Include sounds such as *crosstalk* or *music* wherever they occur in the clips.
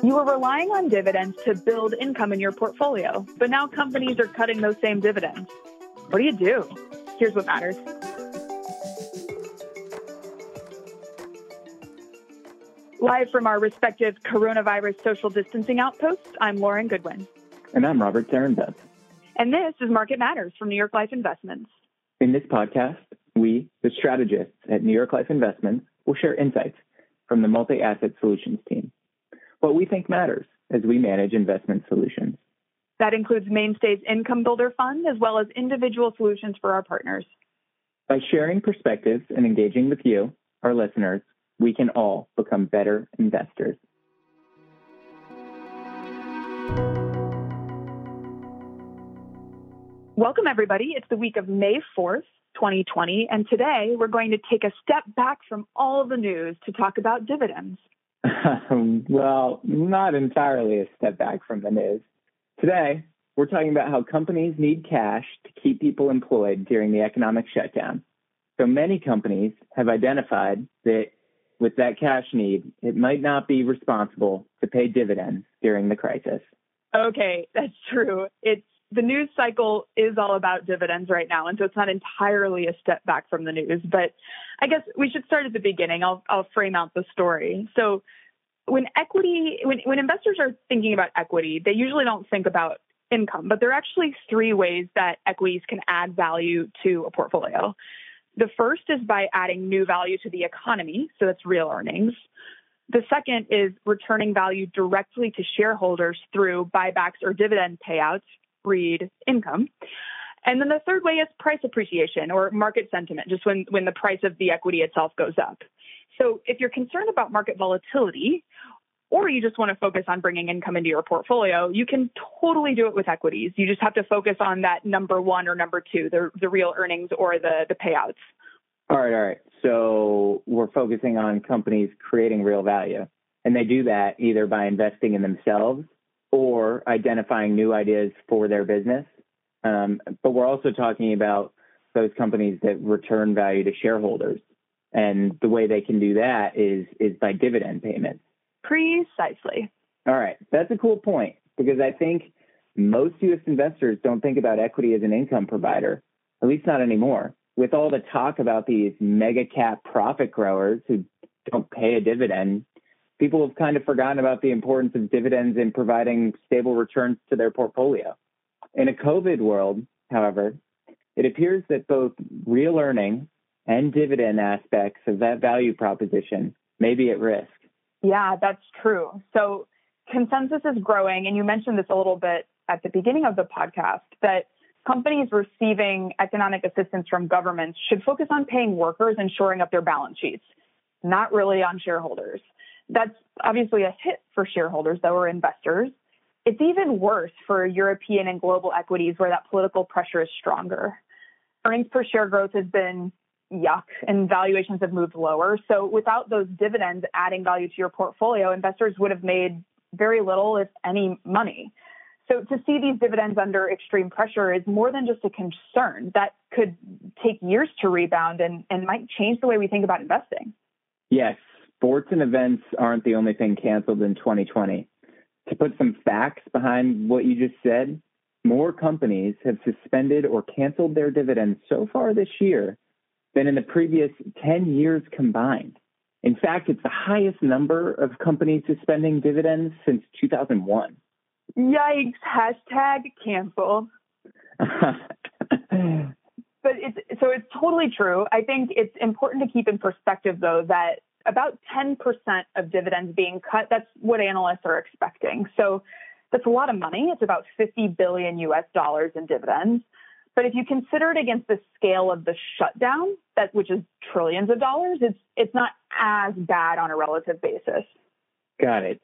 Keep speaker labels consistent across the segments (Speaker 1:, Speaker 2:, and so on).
Speaker 1: You were relying on dividends to build income in your portfolio, but now companies are cutting those same dividends. What do you do? Here's what matters. Live from our respective coronavirus social distancing outposts, I'm Lauren Goodwin.
Speaker 2: And I'm Robert Sarenbeth.
Speaker 1: And this is Market Matters from New York Life Investments.
Speaker 2: In this podcast, we, the strategists at New York Life Investments, will share insights from the multi asset solutions team. What we think matters as we manage investment solutions.
Speaker 1: That includes Mainstay's Income Builder Fund as well as individual solutions for our partners.
Speaker 2: By sharing perspectives and engaging with you, our listeners, we can all become better investors.
Speaker 1: Welcome, everybody. It's the week of May 4th, 2020, and today we're going to take a step back from all the news to talk about dividends. *laughs*
Speaker 2: well, not entirely a step back from the news. Today, we're talking about how companies need cash to keep people employed during the economic shutdown. So many companies have identified that with that cash need, it might not be responsible to pay dividends during the crisis.
Speaker 1: Okay, that's true. It's the news cycle is all about dividends right now, and so it's not entirely a step back from the news. But I guess we should start at the beginning. I'll I'll frame out the story. So when equity when, when investors are thinking about equity, they usually don't think about income, but there are actually three ways that equities can add value to a portfolio. The first is by adding new value to the economy, so that's real earnings. The second is returning value directly to shareholders through buybacks or dividend payouts, read income. And then the third way is price appreciation or market sentiment, just when, when the price of the equity itself goes up. So if you're concerned about market volatility, or you just want to focus on bringing income into your portfolio, you can totally do it with equities. You just have to focus on that number one or number two, the, the real earnings or the, the payouts.
Speaker 2: All right, all right. So we're focusing on companies creating real value. And they do that either by investing in themselves or identifying new ideas for their business. Um, but we're also talking about those companies that return value to shareholders. And the way they can do that is is by dividend payments.
Speaker 1: Precisely.
Speaker 2: All right. That's a cool point because I think most US investors don't think about equity as an income provider, at least not anymore. With all the talk about these mega cap profit growers who don't pay a dividend, people have kind of forgotten about the importance of dividends in providing stable returns to their portfolio. In a COVID world, however, it appears that both real earning and dividend aspects of that value proposition may be at risk.
Speaker 1: Yeah, that's true. So consensus is growing, and you mentioned this a little bit at the beginning of the podcast that companies receiving economic assistance from governments should focus on paying workers and shoring up their balance sheets, not really on shareholders. That's obviously a hit for shareholders, though, or investors. It's even worse for European and global equities where that political pressure is stronger. Earnings per share growth has been yuck and valuations have moved lower. So without those dividends adding value to your portfolio, investors would have made very little, if any, money. So to see these dividends under extreme pressure is more than just a concern. That could take years to rebound and, and might change the way we think about investing.
Speaker 2: Yes, sports and events aren't the only thing canceled in 2020. To put some facts behind what you just said, more companies have suspended or canceled their dividends so far this year than in the previous 10 years combined. In fact, it's the highest number of companies suspending dividends since 2001.
Speaker 1: Yikes, hashtag cancel. *laughs* but it's so it's totally true. I think it's important to keep in perspective though that about 10% of dividends being cut, that's what analysts are expecting. So that's a lot of money. It's about 50 billion US dollars in dividends. But if you consider it against the scale of the shutdown, that which is trillions of dollars, it's it's not as bad on a relative basis.
Speaker 2: Got it.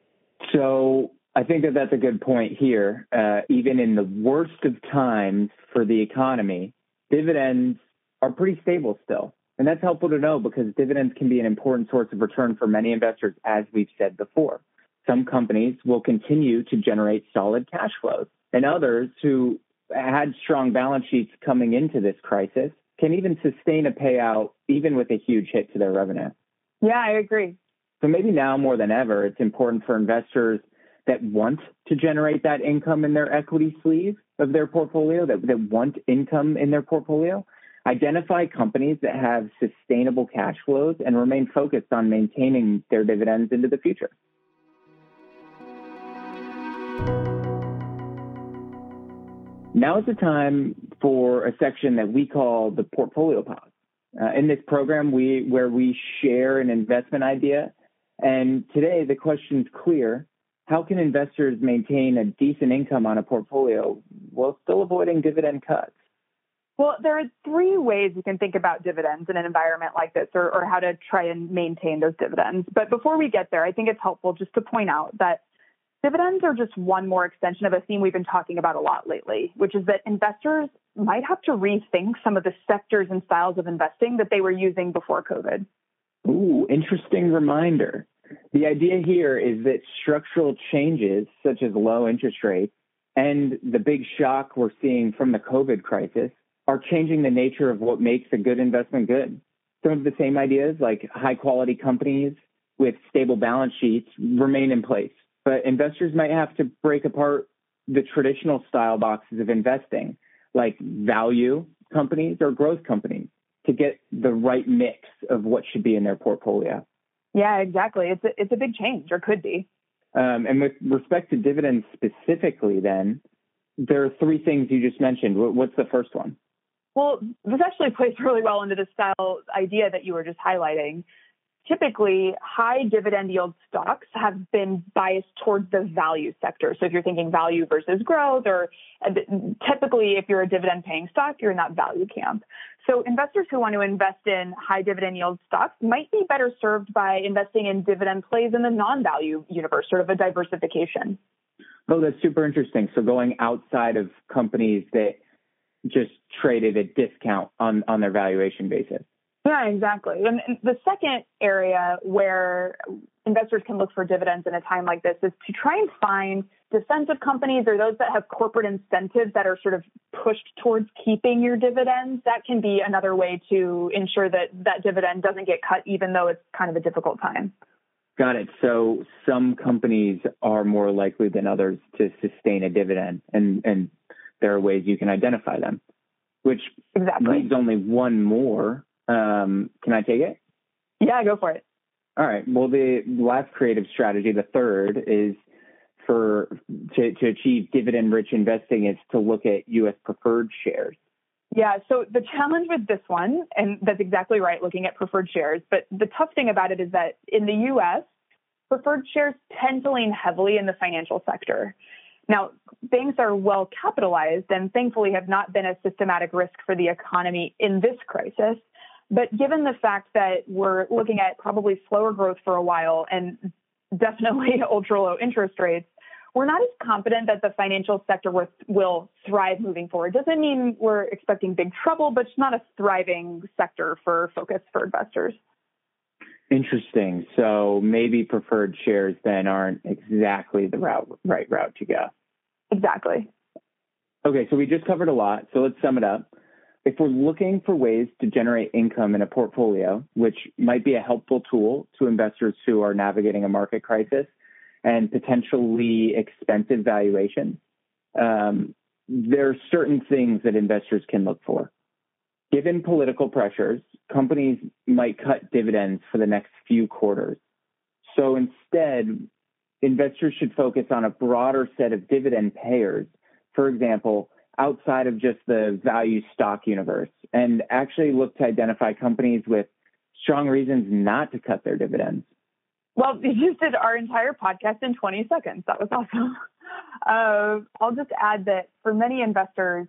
Speaker 2: So I think that that's a good point here. Uh, even in the worst of times for the economy, dividends are pretty stable still. And that's helpful to know because dividends can be an important source of return for many investors, as we've said before. Some companies will continue to generate solid cash flows, and others who had strong balance sheets coming into this crisis can even sustain a payout even with a huge hit to their revenue.
Speaker 1: Yeah, I agree.
Speaker 2: So maybe now more than ever, it's important for investors that want to generate that income in their equity sleeve of their portfolio, that, that want income in their portfolio. Identify companies that have sustainable cash flows and remain focused on maintaining their dividends into the future. Now is the time for a section that we call the portfolio pause. Uh, in this program, we where we share an investment idea, and today the question is clear: How can investors maintain a decent income on a portfolio while still avoiding dividend cuts?
Speaker 1: Well, there are three ways you can think about dividends in an environment like this, or, or how to try and maintain those dividends. But before we get there, I think it's helpful just to point out that Dividends are just one more extension of a theme we've been talking about a lot lately, which is that investors might have to rethink some of the sectors and styles of investing that they were using before COVID.
Speaker 2: Ooh, interesting reminder. The idea here is that structural changes, such as low interest rates and the big shock we're seeing from the COVID crisis, are changing the nature of what makes a good investment good. Some of the same ideas, like high quality companies with stable balance sheets, remain in place but investors might have to break apart the traditional style boxes of investing, like value companies or growth companies, to get the right mix of what should be in their portfolio.
Speaker 1: Yeah, exactly. It's a, it's a big change, or could be.
Speaker 2: Um, and with respect to dividends specifically, then, there are three things you just mentioned. What's the first one?
Speaker 1: Well, this actually plays really well into the style idea that you were just highlighting typically high dividend yield stocks have been biased towards the value sector. So if you're thinking value versus growth, or uh, typically if you're a dividend paying stock, you're in that value camp. So investors who want to invest in high dividend yield stocks might be better served by investing in dividend plays in the non-value universe, sort of a diversification.
Speaker 2: Oh, that's super interesting. So going outside of companies that just traded at discount on, on their valuation basis.
Speaker 1: Yeah, exactly. And the second area where investors can look for dividends in a time like this is to try and find defensive companies or those that have corporate incentives that are sort of pushed towards keeping your dividends. That can be another way to ensure that that dividend doesn't get cut, even though it's kind of a difficult time.
Speaker 2: Got it. So some companies are more likely than others to sustain a dividend, and, and there are ways you can identify them, which
Speaker 1: exactly.
Speaker 2: leaves only one more um, can I take it?
Speaker 1: Yeah, go for it.
Speaker 2: All right. Well, the last creative strategy, the third, is for to, to achieve dividend-rich investing is to look at U.S. preferred shares.
Speaker 1: Yeah, so the challenge with this one, and that's exactly right, looking at preferred shares, but the tough thing about it is that in the US, preferred shares tend to lean heavily in the financial sector. Now, banks are well capitalized and thankfully have not been a systematic risk for the economy in this crisis. But given the fact that we're looking at probably slower growth for a while and definitely *laughs* ultra low interest rates, we're not as confident that the financial sector will thrive moving forward. Doesn't mean we're expecting big trouble, but it's not a thriving sector for focus for investors.
Speaker 2: Interesting. So maybe preferred shares then aren't exactly the route, right route to go.
Speaker 1: Exactly.
Speaker 2: Okay, so we just covered a lot. So let's sum it up if we're looking for ways to generate income in a portfolio, which might be a helpful tool to investors who are navigating a market crisis and potentially expensive valuation, um, there are certain things that investors can look for. Given political pressures, companies might cut dividends for the next few quarters. So instead, investors should focus on a broader set of dividend payers. For example, outside of just the value stock universe and actually look to identify companies with strong reasons not to cut their dividends.
Speaker 1: Well, *laughs* you just did our entire podcast in 20 seconds. That was awesome. *laughs* Uh, I'll just add that for many investors,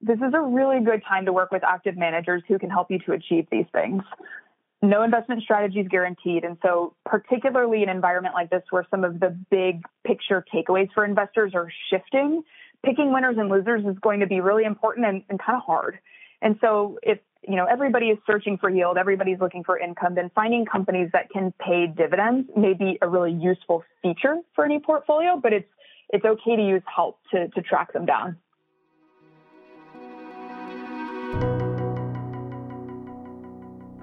Speaker 1: this is a really good time to work with active managers who can help you to achieve these things. No investment strategy is guaranteed. And so, particularly in an environment like this, where some of the big picture takeaways for investors are shifting, picking winners and losers is going to be really important and, and kind of hard. And so if you know everybody is searching for yield, everybody's looking for income, then finding companies that can pay dividends may be a really useful feature for any portfolio, but it's it's okay to use help to, to track them down.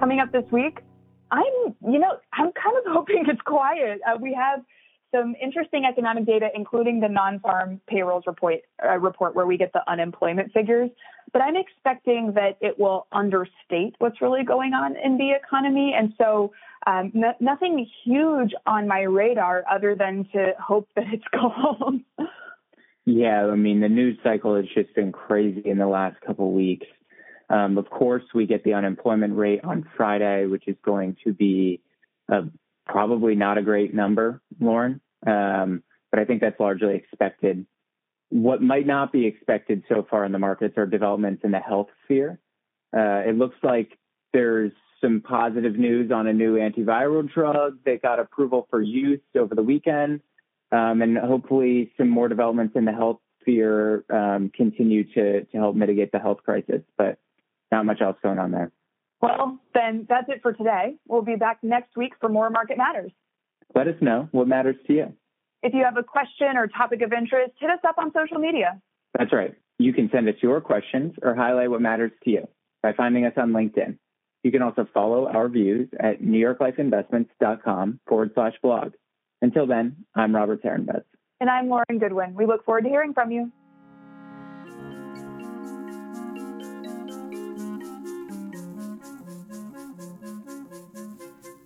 Speaker 1: Coming up this week, I'm, you know, I'm kind of *laughs* hoping it's quiet. Uh, we have some interesting economic data, including the non-farm payrolls report, uh, report where we get the unemployment figures. But I'm expecting that it will understate what's really going on in the economy. And so um, no, nothing huge on my radar other than to hope that it's *laughs* calm.
Speaker 2: yeah, I mean, the news cycle has just been crazy in the last couple of weeks. Um, of course, we get the unemployment rate on Friday, which is going to be a, probably not a great number, Lauren. Um, but I think that's largely expected. What might not be expected so far in the markets are developments in the health sphere. Uh, it looks like there's some positive news on a new antiviral drug that got approval for use over the weekend, um, and hopefully some more developments in the health sphere um, continue to to help mitigate the health crisis. But not much else going on there.
Speaker 1: Well, then that's it for today. We'll be back next week for more Market Matters.
Speaker 2: Let us know what matters to you.
Speaker 1: If you have a question or topic of interest, hit us up on social media.
Speaker 2: That's right. You can send us your questions or highlight what matters to you by finding us on LinkedIn. You can also follow our views at newyorklifeinvestments.com forward slash blog. Until then, I'm Robert Sarenbetz.
Speaker 1: And I'm Lauren Goodwin. We look forward to hearing from you.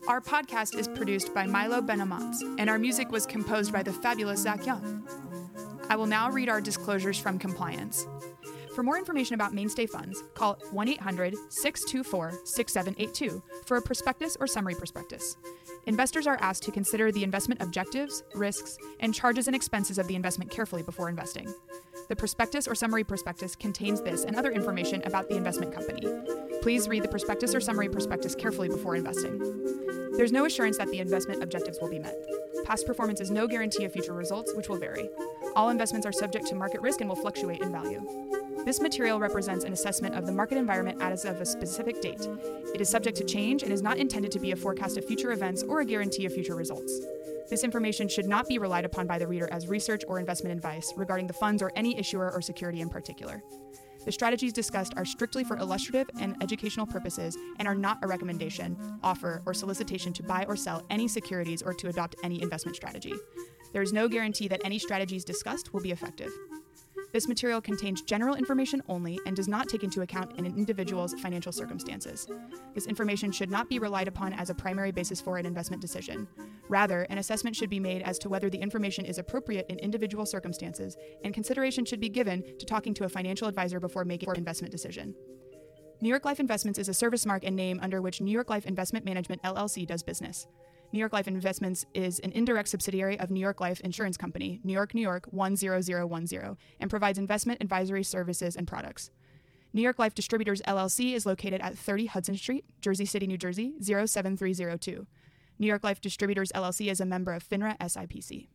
Speaker 3: Our podcast is produced by Milo Benamans, and our music was composed by the fabulous Zach Young. I will now read our disclosures from compliance. For more information about mainstay funds, call 1 800 624 6782 for a prospectus or summary prospectus. Investors are asked to consider the investment objectives, risks, and charges and expenses of the investment carefully before investing. The prospectus or summary prospectus contains this and other information about the investment company. Please read the prospectus or summary prospectus carefully before investing. There's no assurance that the investment objectives will be met. Past performance is no guarantee of future results, which will vary. All investments are subject to market risk and will fluctuate in value. This material represents an assessment of the market environment as of a specific date. It is subject to change and is not intended to be a forecast of future events or a guarantee of future results. This information should not be relied upon by the reader as research or investment advice regarding the funds or any issuer or security in particular. The strategies discussed are strictly for illustrative and educational purposes and are not a recommendation, offer, or solicitation to buy or sell any securities or to adopt any investment strategy. There is no guarantee that any strategies discussed will be effective. This material contains general information only and does not take into account an individual's financial circumstances. This information should not be relied upon as a primary basis for an investment decision. Rather, an assessment should be made as to whether the information is appropriate in individual circumstances, and consideration should be given to talking to a financial advisor before making an investment decision. New York Life Investments is a service mark and name under which New York Life Investment Management LLC does business. New York Life Investments is an indirect subsidiary of New York Life Insurance Company, New York, New York 10010, and provides investment advisory services and products. New York Life Distributors LLC is located at 30 Hudson Street, Jersey City, New Jersey 07302. New York Life Distributors LLC is a member of FINRA SIPC.